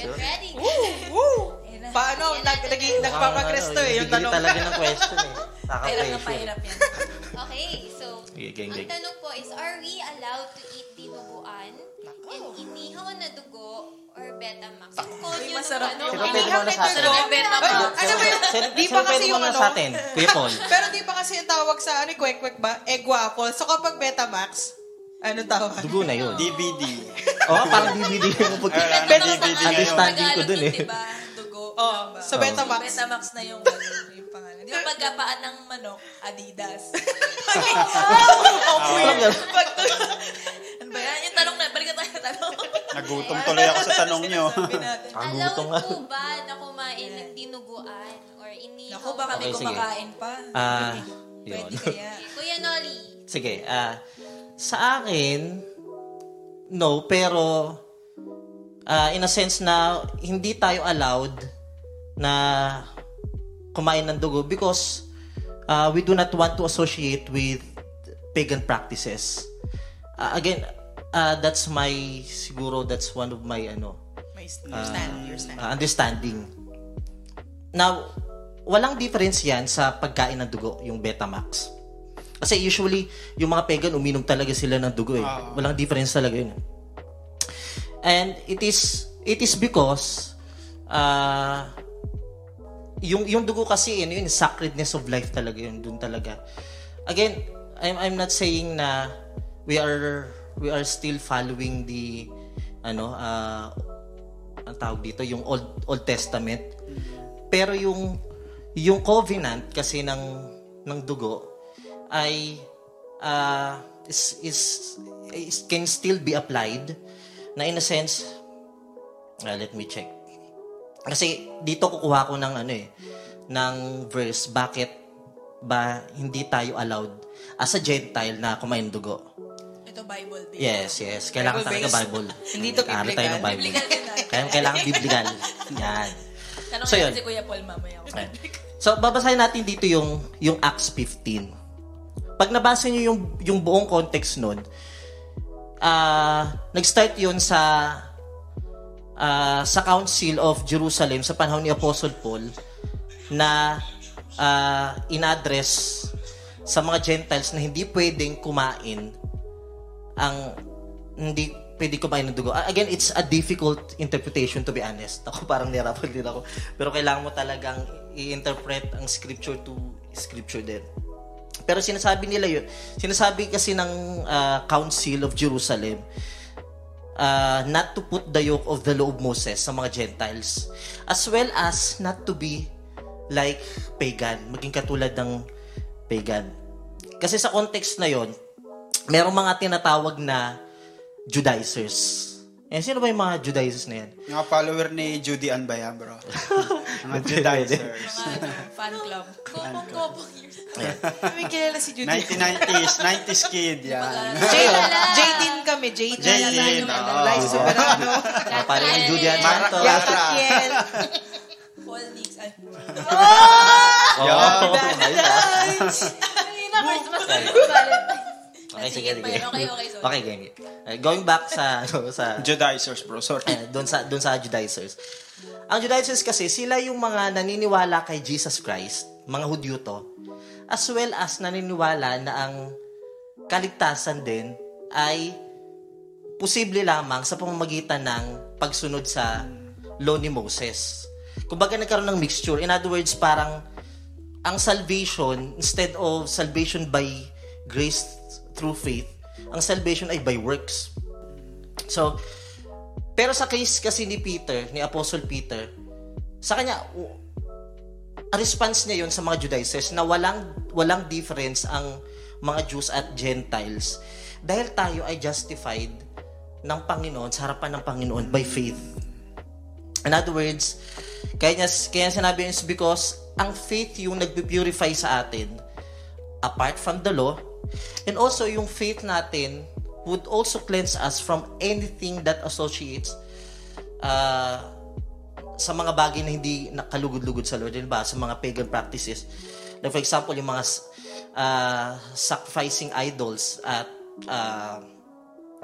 Get ready. Woo! Paano? Nag, nag, nagpapag-resto eh, yung tanong. talaga ng question eh. Pahirap na pahirap yan. Okay, so, ang tanong po is, are we allowed to eat dinuguan and inihaw na dugo or Betamax? Uy, yun masarap ano, yun. Sino pwede mo na sa atin? Sarap Betamax. Ano ba yun? Sino, Di ba pwede kasi mo yung na ano? sa atin? Kuya Paul. Pero di pa kasi yung tawag sa ano, kwek-kwek ba? Egg waffle. So kapag Betamax, anong tawag? Dugo na yun. DVD. Oo, parang DVD yung pag... Ngayon. Understanding ko dun eh. Diba? Dugo. Oh, diba? sa Betamax. Betamax na yung, ano, yung pangalan. Di ba pagkapaan ng manok, Adidas? Pag, ano ba yan? Yung tanong na, balikan tayo sa tanong. Nagutom tuloy ako sa tanong nyo. Nga. po ba na kumain ng dinuguan or inihaw? Naku, baka may kumakain pa. Ah, yun. kaya. Kuya Noli. Sige, ah, sa akin, no, pero ah, in a sense na hindi tayo allowed na kumain ng dugo because ah, we do not want to associate with pagan practices. Ah, again, ah, that's my siguro that's one of my ano your stand, your stand. uh, understanding. Now, walang difference yan sa pagkain ng dugo, yung Betamax. Kasi usually, yung mga pagan, uminom talaga sila ng dugo eh. Walang difference talaga yun. And it is, it is because, uh, yung, yung dugo kasi, yun, yung sacredness of life talaga yun, dun talaga. Again, I'm, I'm not saying na we are, we are still following the, ano, uh, ang tawag dito, yung Old, Old Testament. Pero yung yung covenant kasi ng ng dugo ay uh, is, is, is can still be applied na in a sense uh, let me check kasi dito kukuha ko ng ano eh ng verse bakit ba hindi tayo allowed as a gentile na kumain dugo Ito Bible din. yes yes kailangan talaga. Bible Hindi to Aral tayo ng biblical. Bible Biblical kaya kailangan biblical yan Tanong So, yun. si Kuya Paul mamaya. Ayan. So, babasahin natin dito yung, yung Acts 15. Pag nabasa niyo yung, yung buong context nun, ah nag-start yun sa ah, sa Council of Jerusalem sa panahon ni Apostle Paul na ah, in-address sa mga Gentiles na hindi pwedeng kumain ang hindi pwede kumain ng dugo. Again, it's a difficult interpretation to be honest. Ako parang nirapan din ako. Pero kailangan mo talagang i-interpret ang scripture to scripture din. Pero sinasabi nila yun, sinasabi kasi ng ah, Council of Jerusalem uh, not to put the yoke of the law of Moses sa mga Gentiles as well as not to be like pagan, maging katulad ng pagan. Kasi sa context na yon, merong mga tinatawag na Judaizers. Eh, sino ba yung mga Judaizers na yan? Mga follower ni Judy Ann ba yan, bro? Mga Judaizers. Ano, fan club. Kopong-kopong years. May kilala si Judy. 1990s, 90s kid, yan. Jaden kami, Jaden. Jaden, Ano, oo. Life Soberano. Mga parang yung Julian Mara- Santos. Kiel. Paul Nix. Ay, Oh, ayun na. Ay, na, Christmas na yung Valentine. Okay, sige, sige. Okay, okay, sorry. Okay, game. Uh, going back sa, ano, sa, Judaizers, bro. Sorry. eh, doon sa doon sa Judaizers. Ang Judaizers kasi sila yung mga naniniwala kay Jesus Christ, mga Hudyo to, as well as naniniwala na ang kaligtasan din ay posible lamang sa pamamagitan ng pagsunod sa law ni Moses. Kumbaga nagkaroon ng mixture. In other words, parang ang salvation, instead of salvation by grace through faith, ang salvation ay by works. So, pero sa case kasi ni Peter, ni Apostle Peter, sa kanya, a response niya yon sa mga Judaizers na walang, walang difference ang mga Jews at Gentiles dahil tayo ay justified ng Panginoon sa harapan ng Panginoon by faith. In other words, kaya, niya, kaya sinabi niya is because ang faith yung nagpipurify sa atin apart from the law and also yung faith natin would also cleanse us from anything that associates uh, sa mga bagay na hindi nakalugod-lugod sa Lord, di ba? Sa mga pagan practices. Like for example, yung mga uh, sacrificing idols at uh,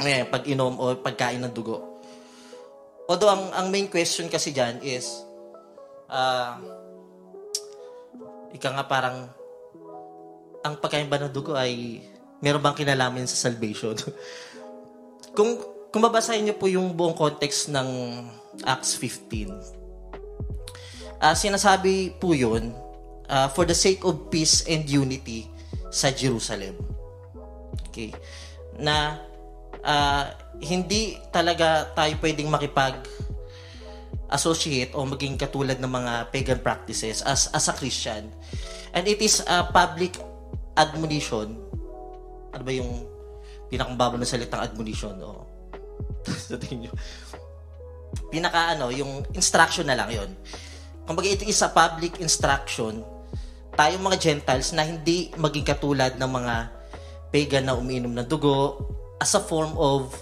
eh, pag-inom o pagkain ng dugo. although ang, ang main question kasi dyan is, ah, ika nga parang, ang pagkain ba ng dugo ay, meron bang kinalaman sa salvation? kung, kung babasahin niyo po yung buong context ng Acts 15, ah sinasabi po yun, ah, for the sake of peace and unity sa Jerusalem. Okay. Na ah, hindi talaga tayo pwedeng makipag associate o maging katulad ng mga pagan practices as as a Christian. And it is a public admonition. Ano ba yung pinakambaba ng salitang admonition? O, sa tingin nyo? Pinaka ano, yung instruction na lang yon. Kumbaga ito is a public instruction tayong mga Gentiles na hindi maging katulad ng mga pagan na umiinom ng dugo as a form of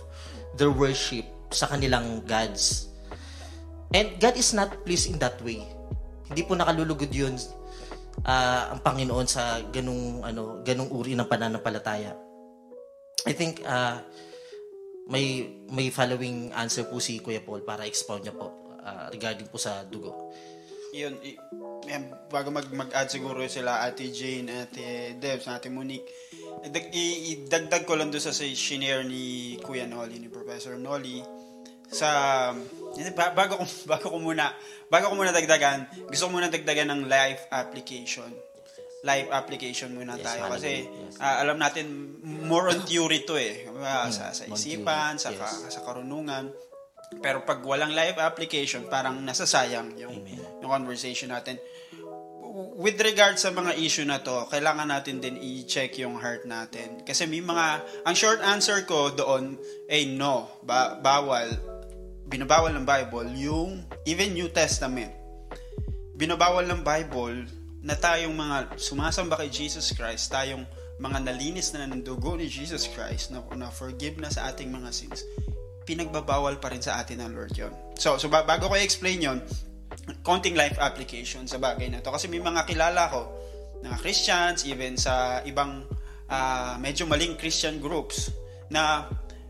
their worship sa kanilang gods. And God is not pleased in that way. Hindi po nakalulugod yun ah, ang Panginoon sa ganung ano, ganung uri ng pananampalataya. I think ah, may may following answer po si Kuya Paul para expound niya po ah, regarding po sa dugo. Yun, yan, bago mag, mag-add siguro sila Ate Jane, Ate Debs, Ate Monique, idag, i- idagdag ko lang doon sa shinare ni Kuya Noli, ni Professor Noli, sa, hindi, ba- bago ko, bago ko muna, bago ko muna dagdagan, gusto ko muna dagdagan ng life application. Life application muna Yes, tayo. Kasi, Yes. ah, alam natin, more on theory to eh. Ah, sa, sa on isipan, sa, ka- sa karunungan. Pero pag walang live application, parang nasasayang yung, Amen. yung conversation natin. With regard sa mga issue na to, kailangan natin din i-check yung heart natin. Kasi may mga, ang short answer ko doon ay no, ba, bawal, binabawal ng Bible yung even New Testament. Binabawal ng Bible na tayong mga sumasamba kay Jesus Christ, tayong mga nalinis na ng dugo ni Jesus Christ, na, na forgive na sa ating mga sins, pinagbabawal pa rin sa atin ng Lord yon. So, so ba- bago ko i-explain yon, konting life application sa bagay na to. Kasi may mga kilala ko na Christians, even sa ibang ah, medyo maling Christian groups, na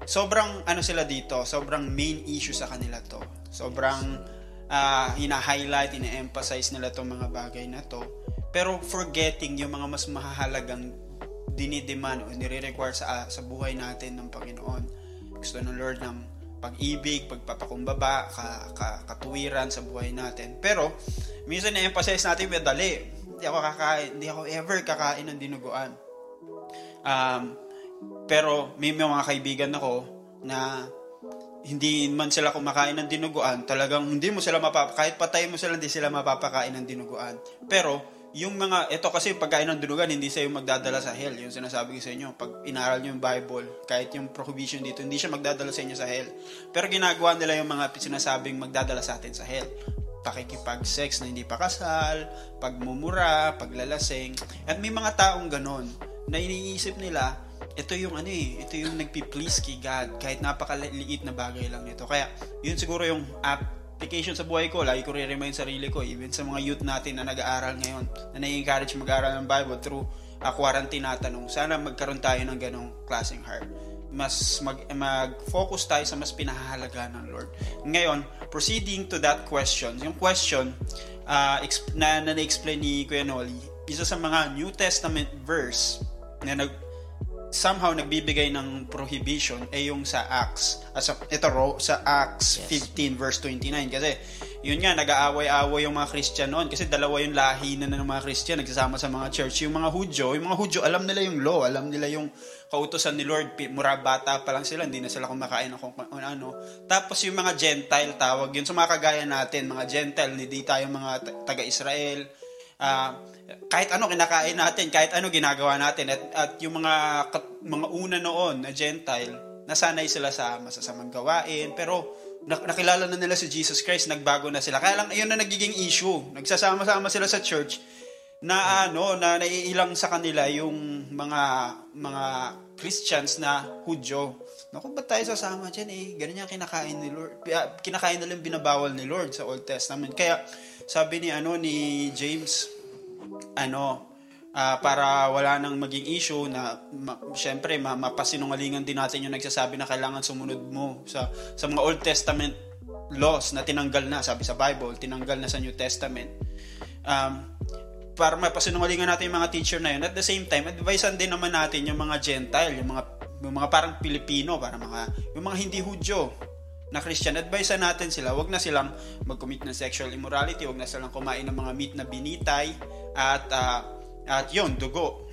sobrang ano sila dito, sobrang main issue sa kanila to. Sobrang ah, hina-highlight, ina-emphasize nila tong mga bagay na to. Pero forgetting yung mga mas mahalagang dinidemand o nire-require sa, sa buhay natin ng Panginoon. Gusto ng Lord ng pag-ibig, pagpapakumbaba, ka, ka, katuwiran sa buhay natin. Pero, minsan na-emphasize natin, madali. Hindi ako kakain, hindi ako ever kakain ng dinuguan. Um, pero may mga kaibigan ako na hindi man sila kumakain ng dinuguan, talagang hindi mo sila mapapa kahit patay mo sila hindi sila mapapakain ng dinuguan. Pero yung mga ito kasi pagkain ng dinuguan hindi sa magdadala sa hell. Yung sinasabi ko sa inyo, pag inaral niyo yung Bible, kahit yung prohibition dito, hindi siya magdadala sa inyo sa hell. Pero ginagawa nila yung mga sinasabing magdadala sa atin sa hell pakikipag-sex na hindi pa kasal, pagmumura, paglalasing. At may mga taong ganon na iniisip nila, ito yung ano eh, ito yung nagpi-please kay God kahit napakaliit na bagay lang nito. Kaya yun siguro yung application sa buhay ko, lagi ko re-remind sarili ko, even sa mga youth natin na nag-aaral ngayon, na nai-encourage mag-aaral ng Bible through uh, quarantine na tanong, sana magkaroon tayo ng ganong klaseng heart mas mag, mag-focus tayo sa mas pinahahalaga ng Lord. Ngayon, proceeding to that question, yung question uh, exp- na, na na-explain ni Kuya Noli, isa sa mga New Testament verse na nag, somehow nagbibigay ng prohibition ay yung sa Acts. As a, ito ro, sa Acts Yes. 15 verse 29 kasi yun nga nag-aaway-away yung mga Christian noon kasi dalawa yung lahi na ng mga Christian nagsasama sa mga church. Yung mga Hudyo, yung mga Hudyo alam nila yung law, alam nila yung kautosan ni Lord, mura bata pa lang sila, hindi na sila kumakain ng kung ano. Tapos yung mga Gentile tawag yun, sa mga kagaya natin, mga Gentile, hindi tayo mga ta- taga-Israel, Ah, kahit ano kinakain natin, kahit ano ginagawa natin at, at yung mga kat- mga una noon na Gentile, nasanay sila sa masasamang gawain, pero nak- nakilala na nila si Jesus Christ, nagbago na sila. Kaya lang ayun na nagiging issue. Nagsasama-sama sila sa church na ano na naiilang sa kanila yung mga mga Christians na Hudyo. Naku, ba't tayo sasama dyan eh? Ganun yung kinakain ni Lord. Kinakain nila yung binabawal ni Lord sa Old Testament. Kaya sabi ni ano ni James, ano, ah, para wala nang maging issue na ma- syempre ma- mapasinungalingan din natin yung nagsasabi na kailangan sumunod mo sa sa mga Old Testament laws na tinanggal na, sabi sa Bible, tinanggal na sa New Testament. Um, para mapasinungalingan natin yung mga teacher na yun. At the same time, advisean din naman natin yung mga Gentile, yung mga, yung mga parang Pilipino, para mga, yung mga hindi Hudyo na Christian, advisean natin sila, wag na silang mag-commit ng sexual immorality, wag na silang kumain ng mga meat na binitay, at, ah, at yun, dugo.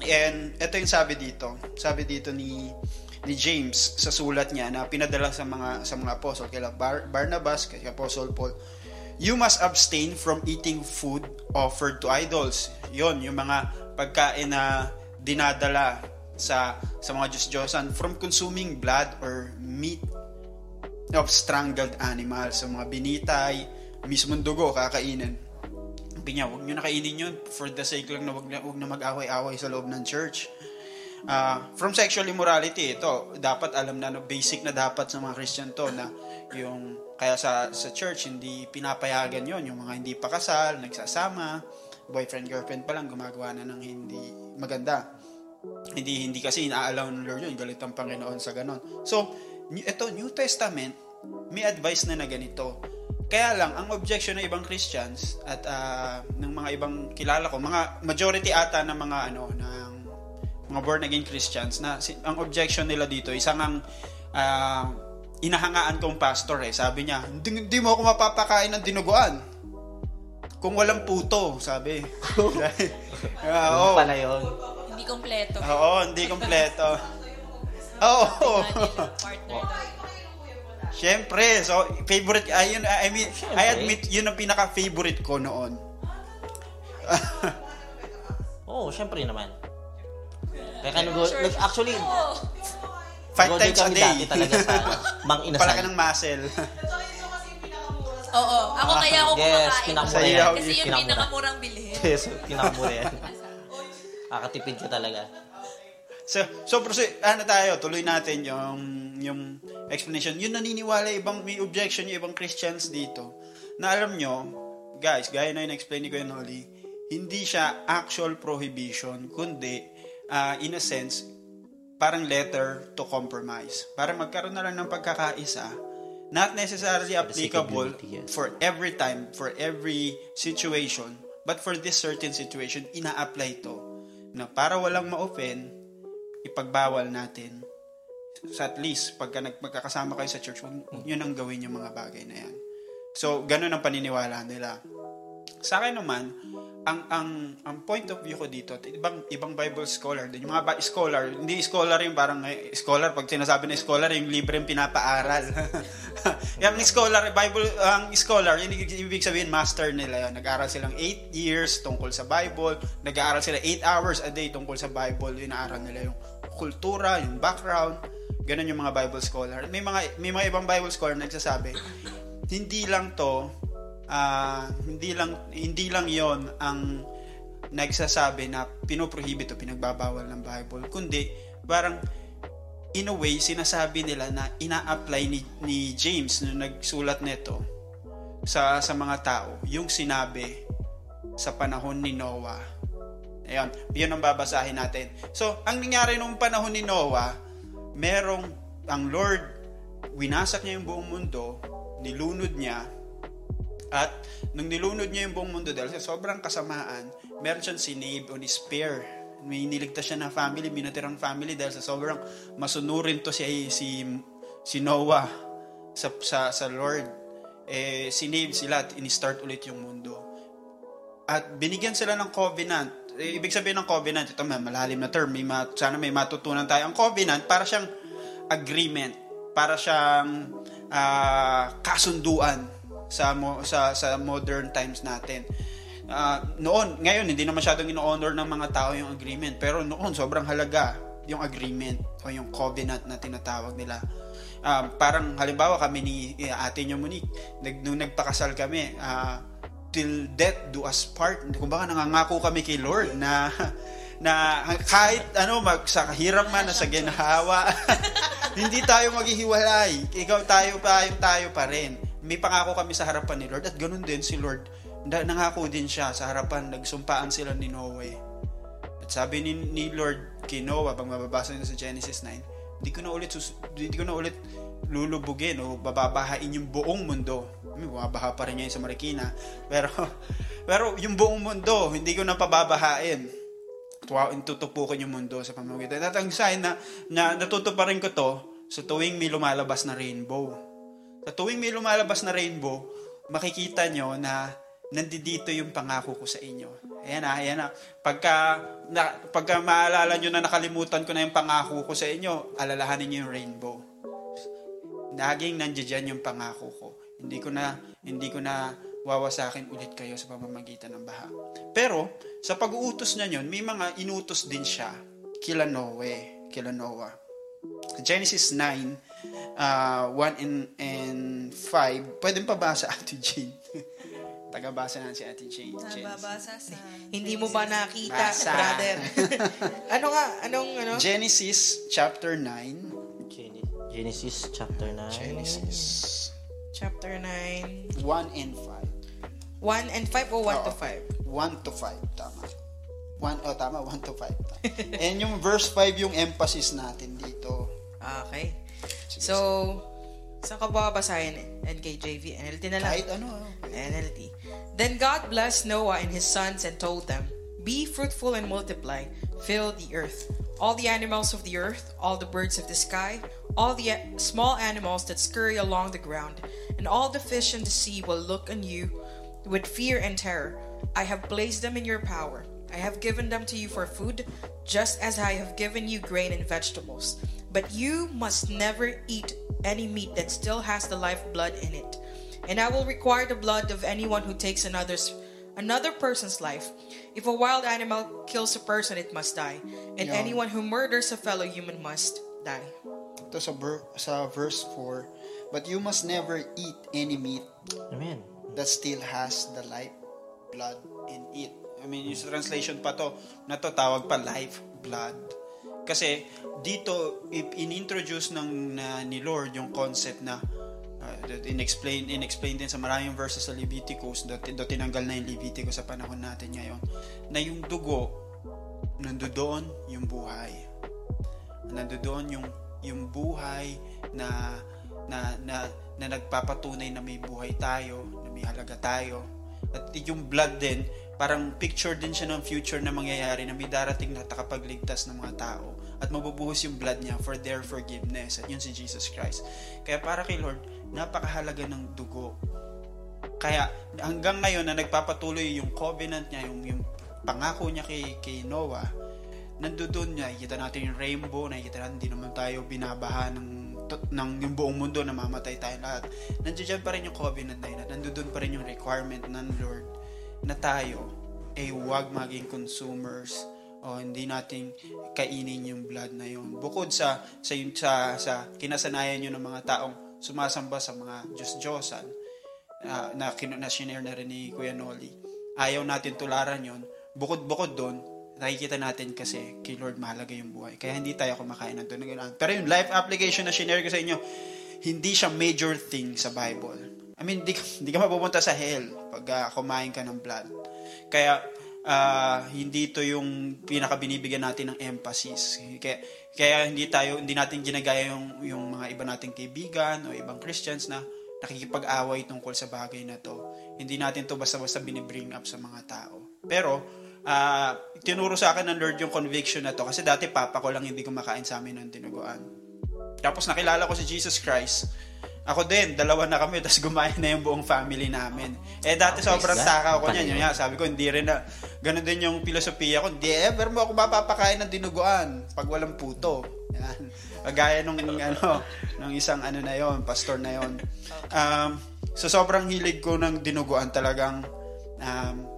And ito yung sabi dito. Sabi dito ni ni James sa sulat niya na pinadala sa mga sa mga apostle kay Bar- Barnabas kay Apostle Paul you must abstain from eating food offered to idols. Yon, yung mga pagkain na dinadala sa sa mga Diyos-Diyosan from consuming blood or meat of strangled animals. So mga binitay, mismong dugo, kakainin. Sabi niya, huwag nyo nakainin yun for the sake lang na huwag na, huwag na mag-away-away sa loob ng church. Ah, from sexual immorality, ito, dapat alam na, no, basic na dapat sa mga Christian to na yung, kaya sa, sa church, hindi pinapayagan yon yung mga hindi pa kasal, nagsasama, boyfriend, girlfriend pa lang, gumagawa na ng hindi maganda. Hindi hindi kasi inaalaw ng Lord yun, galit ang Panginoon sa ganon. So, ito, New Testament, may advice na na ganito. Kaya lang, ang objection ng ibang Christians at ah, ng mga ibang kilala ko, mga majority ata ng mga ano, ng mga born again Christians na si- ang objection nila dito isang ang ah, inahangaan kong pastor eh. Sabi niya, hindi, hindi mo ako mapapakain ng dinuguan. Kung walang puto, sabi. Yung oo. pala yun. Hindi kompleto. Oo, hindi kompleto. Oo. Daw. Siyempre, so favorite ayun I mean I admit yun ang pinaka favorite ko noon. Oo, oh, syempre naman. Kaya kami go, nag- actually, Five go din times a day. dati talaga sa Mang Inasal. ng muscle. Oo. Ako kaya ako Yes, kumakain. Kasi yung Pinakamura. pinakamurang bilhin. Yes, pinakamura yan. Kakatipid ka talaga. So, so proceed, ano tayo, tuloy natin yung yung explanation. Yun naniniwala ibang may objection yung ibang Christians dito. Na alam nyo, guys, gaya na yung explain ni Kuya Noli, hindi siya actual prohibition, kundi ah, in a sense, parang letter to compromise. Para magkaroon na lang ng pagkakaisa, not necessarily applicable yes. for every time, for every situation, but for this certain situation, ina-apply to. Na para walang ma-open, ipagbawal natin. So at least, pagka magkakasama kayo sa church, nyo nang gawin yung mga bagay na yan. So, ganun ang paniniwala nila. Sa akin naman, ang ang ang point of view ko dito, at ibang ibang Bible scholar din, yung mga ba- scholar, hindi scholar yung parang eh, scholar pag sinasabi na scholar yung libre yung pinapaaral. yung scholar, Bible ang scholar, yun ibig sabihin master nila yun. Nag-aral silang 8 years tungkol sa Bible, nag-aaral sila 8 hours a day tungkol sa Bible, inaaral nila yung kultura, yung background, ganun yung mga Bible scholar. May mga may mga ibang Bible scholar na nagsasabi, hindi lang to ah, hindi lang hindi lang 'yon ang nagsasabi na pinoprohibit o pinagbabawal ng Bible kundi parang in a way sinasabi nila na ina-apply ni, ni James nung nagsulat nito sa sa mga tao yung sinabi sa panahon ni Noah. Ayun, yun ang babasahin natin. So, ang nangyari nung panahon ni Noah, merong ang Lord winasak niya yung buong mundo, nilunod niya, at nung nilunod niya yung buong mundo dahil sa sobrang kasamaan, meron siyang sinave o ni-spare. May niligtas siya na family, binatirang family dahil sa sobrang masunurin to si si si Noah sa sa, sa Lord. Eh sinave sila at ini-start ulit yung mundo. At binigyan sila ng covenant. Eh, ibig sabihin ng covenant, ito may malalim na term, may ma- sana may matutunan tayo. Ang covenant, para siyang agreement, para siyang ah, kasunduan sa mo, sa sa modern times natin. Ah, noon, ngayon hindi na masyadong ino-honor ng mga tao yung agreement, pero noon sobrang halaga yung agreement o yung covenant na tinatawag nila. Ah, parang halimbawa kami ni eh, ate niyo Monique, nag, nung nagpakasal kami, ah, till death do us part. Kung baka nangangako kami kay Lord na na kahit ano mag sa kahirap man sa ginhawa hindi tayo maghihiwalay ikaw tayo pa yung tayo pa rin may pangako kami sa harapan ni Lord at ganun din si Lord na- nangako din siya sa harapan nagsumpaan sila ni Noe at sabi ni, ni Lord kay Noah pag mababasa nyo sa Genesis 9 hindi ko na ulit sus- hindi ko na ulit lulubugin o bababahain yung buong mundo. Bumabaha pa rin ngayon sa Marikina. Pero, pero yung buong mundo, hindi ko na pababahain. Wow, tutupukin yung mundo sa pamamagitan. At ang sign na, na natutuparin ko to sa tuwing may lumalabas na rainbow. Sa tuwing may lumalabas na rainbow, makikita nyo na nandito yung pangako ko sa inyo. Ayan na, ayan na. Pagka, na, pagka maalala nyo na nakalimutan ko na yung pangako ko sa inyo, alalahanin nyo yung rainbow. Naging nandiyan yung pangako ko. Hindi ko na, hindi ko na wawasakin ulit kayo sa pamamagitan ng baha. Pero, sa pag-uutos niya yun, may mga inutos din siya kila Noe, kila Noah. Genesis 9, uh, 1 and, and 5. Pwede pa ba sa Ate Jean? Tagabasa na si Ate. Genesis. Nababasa sa... Hindi mo ba nakita, Basa. brother? ano nga? Anong ano? Genesis chapter 9. Gen- Genesis chapter 9. Genesis Chapter 9. 1 and 5. 1 and 5 o 1 to Oo. 5? 1 to 5, tama. 1, oh, tama, 1 to 5. And yung verse 5 yung emphasis natin dito. Okay. So, saan ka ba basahin? NKJV, NLT na lang. Kahit ano, ano. NLT. Then God blessed Noah and his sons and told them, Be fruitful and multiply, fill the earth. All the animals of the earth, all the birds of the sky, all the small animals that scurry along the ground, and all the fish in the sea will look on you with fear and terror. I have placed them in your power. I have given them to you for food, just as I have given you grain and vegetables. But you must never eat any meat that still has the lifeblood in it. And I will require the blood of anyone who takes another's another person's life. If a wild animal kills a person, it must die. And Yeah. anyone who murders a fellow human must die. Ito sa, ver- sa verse 4. But you must never eat any meat Amen. that still has the life blood in it. I mean, yung translation pa to, na to tawag pa life blood. Kasi dito in-introduce ng na, ni Lord yung concept na uh, in-explain in-explain din sa maraming verses sa Leviticus, do, do tinanggal na yung Leviticus sa panahon natin ngayon, na yung dugo nandoon yung buhay. Nandoon yung yung buhay na na na na nagpapatunay na may buhay tayo, na may halaga tayo. At yung blood din, parang picture din siya ng future na mangyayari na may darating na takapagligtas ng mga tao at mabubuhos yung blood niya for their forgiveness. At yun si Jesus Christ. Kaya para kay Lord, napakahalaga ng dugo. Kaya hanggang ngayon na nagpapatuloy yung covenant niya, yung, yung pangako niya kay, kay Noah, nandoon niya, nakikita natin yung rainbow, nakikita natin hindi naman tayo binabaha ng, ng yung buong mundo na mamatay tayo lahat. Nandiyan pa rin yung covenant na yun at nandoon pa rin yung requirement ng Lord na tayo ay huwag maging consumers o hindi nating kainin yung blood na yun. Bukod sa sa yun- sa, sa kinasanayan yun ng mga taong sumasamba sa mga Diyos-Diyosan ah, na, na na rin ni Kuya Noli. Ayaw natin tularan yon Bukod-bukod doon, nakikita natin kasi kay Lord mahalaga yung buhay. Kaya hindi tayo kumakain ng na Pero yung life application na shinare ko sa inyo, hindi siya major thing sa Bible. I mean, di, di ka mapupunta sa hell pag ah, kumain ka ng blood. Kaya, ah, hindi ito yung pinakabinibigyan natin ng emphasis. Kaya, kaya hindi tayo, hindi natin ginagaya yung, yung mga iba nating kaibigan o ibang Christians na nakikipag-away tungkol sa bagay na to. Hindi natin to basta-basta binibring up sa mga tao. Pero, ah tinuro sa akin ng Lord yung conviction na to kasi dati papa ko lang hindi kumakain sa amin ng tinuguan. Tapos nakilala ko si Jesus Christ. Ako din, dalawa na kami, tapos gumain na yung buong family namin. Eh dati sobrang God. takaw ko niyan. Yun sabi ko, hindi rin na, ganun din yung filosofiya ko, hindi ever mo ako mapapakain ng dinuguan pag walang puto. Yan. Kagaya nung, ano, nung isang ano na yon pastor na yon Um, so sobrang hilig ko ng dinuguan talagang, um,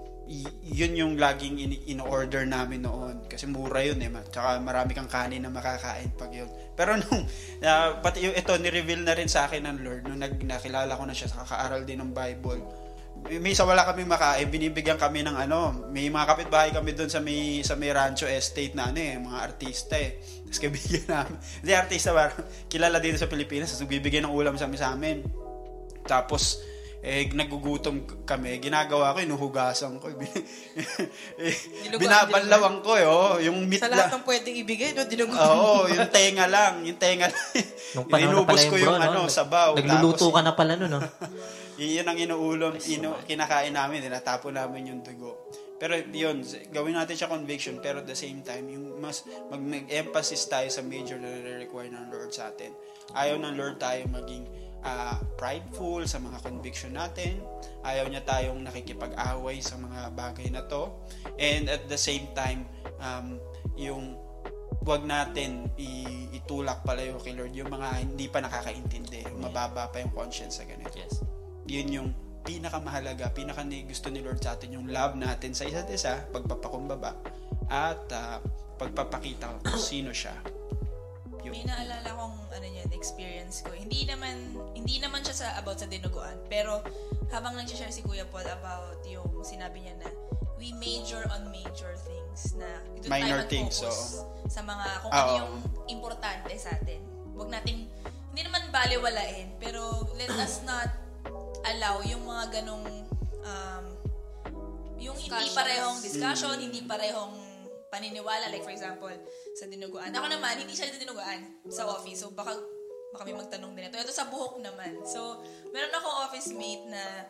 yun yung laging in- in-order namin noon. Kasi mura yun eh. Tsaka marami kang kanin na makakain pag yun. Pero nung, ah, pati yung ito, ni-reveal na rin sa akin ng Lord nung nag, nakilala ko na siya sa kakaaral din ng Bible. Isa wala kami makain, binibigyan kami ng ano, may mga kapitbahay kami doon sa may sa may rancho estate na ano eh, mga artista eh. Tapos kaibigan namin. Hindi artista ba, kilala dito sa Pilipinas, tapos bibigyan ng ulam sa sa amin. Tapos eh, nagugutom kami, ginagawa ko, inuhugasan ko. eh, binabanlawan ko, eh, oh, yung meat Sa lahat ng pwedeng ibigay, no? Dinuguan. Oo, yung tenga lang, yung tenga lang. Nung Inubos ko yung yung bro, ano, no? sabaw. Nagluluto Tapos, ka na pala nun, no? yun ang inuulam, inu, kinakain namin, tinatapo namin yung dugo. Pero yun, gawin natin siya conviction, pero at the same time, yung mas mag, emphasis tayo sa major na require ng Lord sa atin. Ayaw ng Lord tayo maging ah, prideful sa mga conviction natin. Ayaw niya tayong nakikipag-away sa mga bagay na to. And at the same time, um, yung wag natin i- itulak palayo kay Lord yung mga hindi pa nakakaintindi. Mababa pa yung conscience sa ganito Yes. yun yung pinakamahalaga, pinaka ni gusto ni Lord sa atin, yung love natin sa isa't isa, pagpapakumbaba, at ah, pagpapakita kung sino siya. Yun. May naalala kong ano yan, experience ko. Hindi naman hindi naman siya sa about sa dinuguan, pero habang nag-share si Kuya Paul about yung sinabi niya na we major on major things na ito Minor tayo things, mag-focus sa mga kung Oo. ano yung importante sa atin. Huwag nating hindi naman baliwalain, pero let us not allow yung mga ganong um, yung hindi parehong discussion, hindi parehong paniniwala. Like for example, sa dinuguan. Ako naman, hindi siya dinuguan sa office. So baka, baka may magtanong din ito. Ito sa buhok naman. So, meron akong office mate na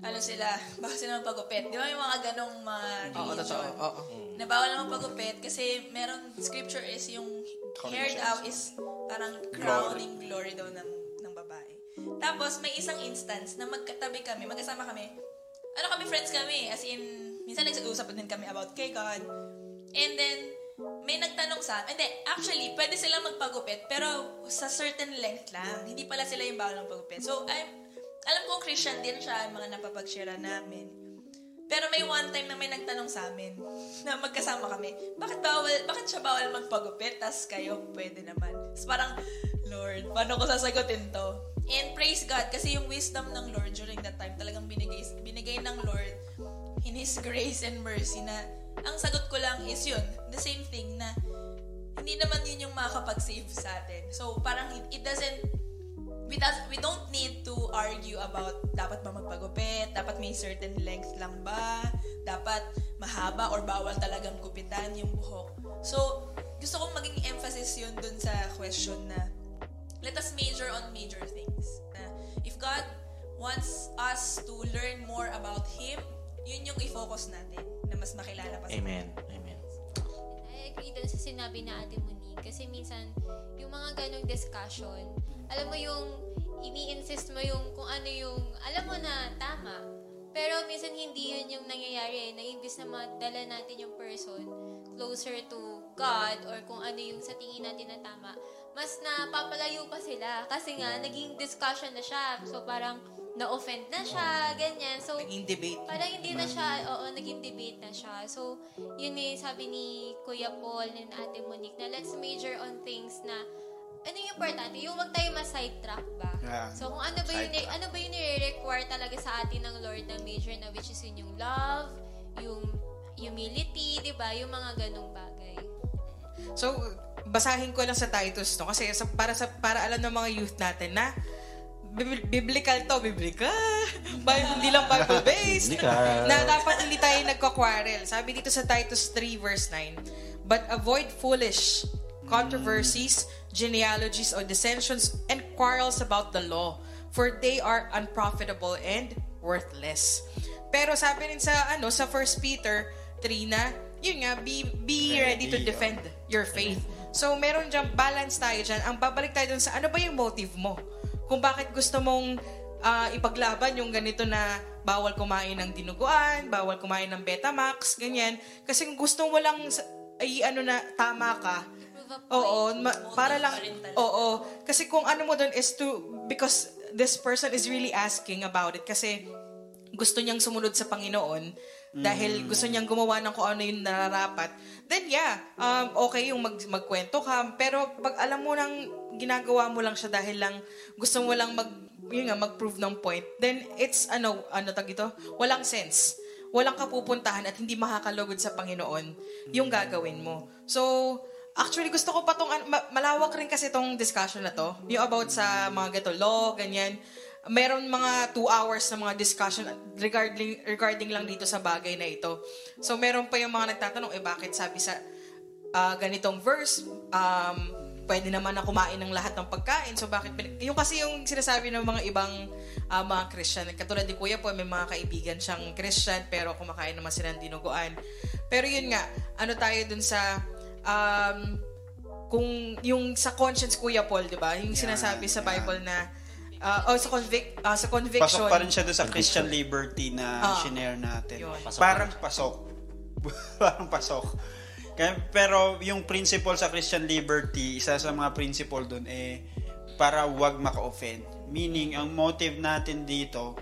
ano sila, baka sila magpagupit. Di ba may mga ganong mga Oo, totoo. religion? Oo. na bawal naman pagupit kasi meron scripture is yung hair daw is parang crowning glory daw ng ng babae. Tapos may isang instance na magkatabi kami, magkasama kami. Ano kami friends kami, as in minsan nag-usap din kami about kay God. And then may nagtanong sa hindi, actually, pwede sila magpagupit, pero sa certain length lang. Hindi pala sila yung bawal ng pagupit. So, I'm, alam ko Christian din siya, mga napapag-share namin. Pero may one time na may nagtanong sa amin na magkasama kami, bakit bawal, bakit siya bawal magpagupit, tas kayo pwede naman. So parang, Lord, paano ko sasagutin to? And praise God, kasi yung wisdom ng Lord during that time, talagang binigay, binigay ng Lord in His grace and mercy na ang sagot ko lang is yun, the same thing na hindi naman yun yung makakapag-save sa atin. So parang it, doesn't we, does, we don't need to argue about dapat ba magpagupit, dapat may certain length lang ba, dapat mahaba or bawal talagang gupitan yung buhok. So, gusto kong maging emphasis yun dun sa question na let us major on major things. Na if God wants us to learn more about Him, yun yung i-focus natin na mas makilala pa sa Amen. Amen. I agree dun sa sinabi na Ate Monique. Kasi minsan, yung mga ganong discussion, alam mo yung ini-insist mo yung kung ano yung, alam mo na tama. Pero minsan hindi yun yung nangyayari. Na imbis na madala natin yung person closer to God or kung ano yung sa tingin natin na tama, mas napapalayo pa sila. Kasi nga, naging discussion na siya. So parang na-offend na siya, ganyan. So, Naging debate. Parang hindi na siya, oo, naging debate na siya. So, yun eh, sabi ni Kuya Paul and Ate Monique na let's major on things na ano yung importante? Yung wag tayo ma-sidetrack ba? Yeah. So, kung ano ba yung, Sidetrack. ano ba yung nire-require talaga sa atin ng Lord na major na which is yun yung love, yung humility, di ba? Yung mga ganong bagay. So, basahin ko lang sa Titus to kasi sa, para sa para alam ng mga youth natin na biblical to, biblical. Bi- hindi lang Bible-based. Na dapat hindi tayo nagko-quarrel. Sabi dito sa Titus 3 verse 9, But avoid foolish controversies, genealogies, or dissensions, and quarrels about the law, for they are unprofitable and worthless. Pero sabi rin sa ano sa 1 Peter 3 na, yun nga, be, be ready to Ready, defend your faith. So, meron dyan, balance tayo dyan. Ang babalik tayo dun sa ano ba yung motive mo? Kung bakit gusto mong ah, ipaglaban yung ganito na bawal kumain ng dinuguan, bawal kumain ng Betamax, ganyan. Kasi kung gusto mo lang sa- ay ano na tama ka. Oo, ma- para lang, oo. Kasi kung ano mo doon is to, because this person is really asking about it kasi gusto niyang sumunod sa Panginoon dahil gusto niyang gumawa ng kung ano yung nararapat, then yeah, um, okay yung mag, magkwento ka. Pero pag alam mo nang ginagawa mo lang siya dahil lang gusto mo lang mag, yun nga, mag-prove ng point, then it's, ano, ano tag ito? Walang sense. Walang kapupuntahan at hindi makakalugod sa Panginoon yung gagawin mo. So, Actually, gusto ko pa tong, ma- malawak rin kasi tong discussion na to. Yung about sa mga gato law, ganyan. Meron mga two hours na mga discussion regarding regarding lang dito sa bagay na ito. So meron pa yung mga nagtatanong, eh bakit sabi sa ah, ganitong verse, um, pwede naman na kumain ng lahat ng pagkain. So bakit, yung kasi yung sinasabi ng mga ibang ah, mga Christian, katulad ni Kuya po, may mga kaibigan siyang Christian, pero kumakain naman sila ng dinuguan. Pero yun nga, ano tayo dun sa, um, kung yung sa conscience Kuya Paul, di ba? Yung sinasabi sa Bible na, ah, oh, sa, convic- ah, sa conviction. Pasok pa rin siya doon sa Christian liberty na Ah. shinare natin. Yun. Pasok Parang pasok. Parang pasok. Kaya, pero yung principle sa Christian liberty, isa sa mga principle doon eh para wag maka-offend. Meaning, ang motive natin dito,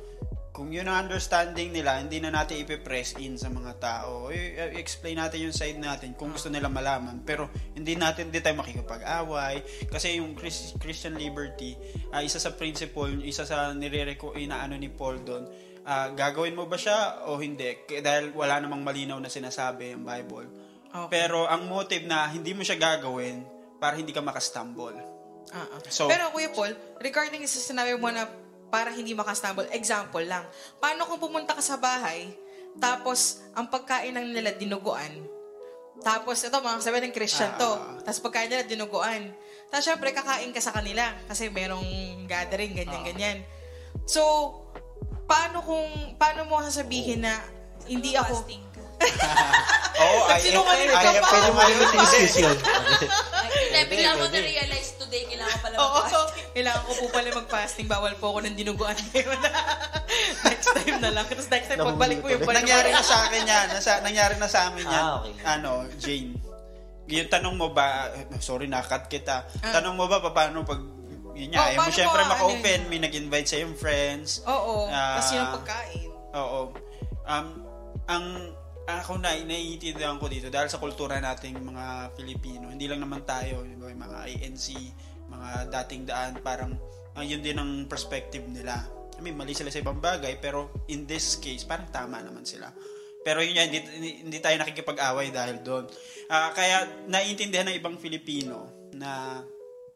kung yun ang understanding nila, hindi na natin ipipress in sa mga tao. I- i- explain natin yung side natin kung gusto nila malaman. Pero hindi natin, hindi tayo makikipag-away. Kasi yung Chris- Christian liberty, ah, isa sa principle, isa sa nire-reco, inaano ni Paul doon, ah, gagawin mo ba siya o hindi? Dahil wala namang malinaw na sinasabi ang Bible. Okay. Pero ang motive na hindi mo siya gagawin para hindi ka makastumble. Ah. So- Pero Kuya Paul, regarding sa sinabi mo na para hindi makastumble, example lang. Paano kung pumunta ka sa bahay, tapos ang pagkain ng nila dinuguan, tapos ito mga sabi ng Christian to, Ah. tapos pagkain nila dinuguan. Tapos syempre kakain ka sa kanila kasi merong gathering, Ah. ganyan-ganyan. So, paano kung, paano mo sasabihin na hindi ako, Fasting ka. Oo, I, Nagsinungaling ka I, pa. Pwede mo rin i-excuse yun. Hindi, bigla mo na-realize today, kailangan ko pala Oo, mag-fasting. kailangan ko po pala mag-fasting. Bawal po ako ng dinuguan ngayon. next time na lang. Tapos next time, pagbalik ko yung balik. nangyari na sa akin yan. Nasa, nangyari na sa amin yan. Ah, okay. Ano, Jane. Yung tanong mo ba, sorry, nakat kita. Ah. Tanong mo ba, paano pag, yun nga, Oh, ayaw mo syempre maka-open, ano may nag-invite sa yung friends. Oo. Ah. Tapos yun ang pagkain. Oo. Um, ang ako na naiintindihan ko dito dahil sa kultura nating mga Pilipino, hindi lang naman tayo, di ba, mga ANC, mga dating daan, parang ah, yun din ang perspective nila. I mean, mali sila sa ibang bagay, pero in this case, parang tama naman sila. Pero yun yan, hindi, hindi, tayo nakikipag-away dahil doon. Ah, kaya naiintindihan ng ibang Filipino na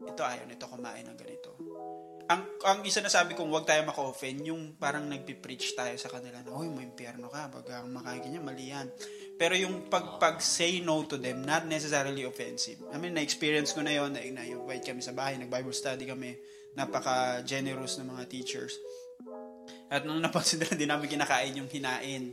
ito ayaw nito kumain ng ganito ang ang isa na sabi kong huwag tayo maka-offend, yung parang nagpi-preach tayo sa kanila na, "Hoy, may impyerno ka, pag ang makain ganyan, mali yan." Pero yung pag pag say no to them, not necessarily offensive. I mean, na-experience ko na yon, na na-invite kami sa bahay, nag-Bible study kami, napaka-generous ng mga teachers. At nung napansin nila, hindi namin kinakain yung hinain.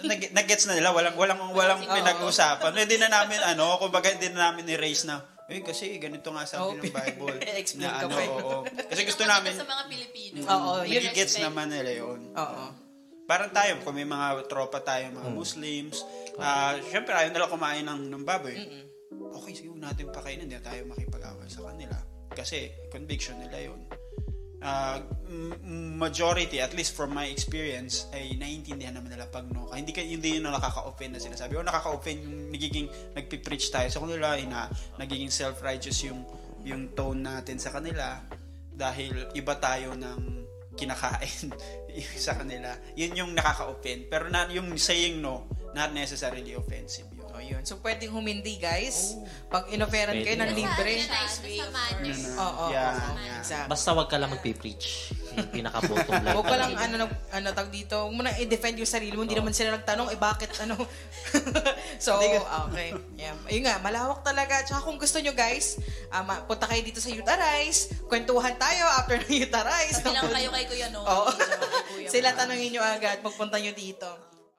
Nag- Nag-gets na nila, walang walang walang pinag-usapan. Hindi na namin ano, kumbaga hindi na namin ni-raise na eh kasi ganito nga sabi Oh, ng Bible. explain na ka ano, eh. oo. Kasi gusto namin, Sa mga Pilipino. Oo, yun. nagigets naman nila yun. Oo. Parang tayo, kung may mga tropa tayo, mga Muslims, ah syempre ayaw nila kumain ng, ng baboy. Okay, sige, huwag natin pakainin, hindi tayo makipag-away sa kanila. Kasi conviction nila yun. M- majority, at least from my experience, ay naiintindihan naman nila pag no. Hindi, ka, hindi yun ang nakaka-offend na sinasabi. O nakaka-offend yung nagiging, nagpipreach tayo sa kanila, ina, nagiging self-righteous yung, yung tone natin sa kanila dahil iba tayo ng kinakain sa kanila. Yun yung nakaka-offend. Pero na, yung saying no, not necessarily offensive yun. Oh. So, pwedeng humindi, guys. Pag inoferan kayo ng libre. Nice way. Oo, Yeah. Exactly. Basta wag ka lang magpipreach. Yung pinaka-bottom line. Huwag ka lang, ano, nag- ano, tag dito, huwag mo na i-defend yung sarili mo. Hindi naman sila nagtanong, eh, bakit, ano. so, okay. Yeah. Ayun nga, malawak talaga. Tsaka kung gusto nyo, guys, um, punta kayo dito sa Youth Arise. Kwentuhan tayo after ng Youth Arise. Bilang kayo kay Kuya Noel. Oo. Sila tanongin nyo agad, pagpunta nyo dito.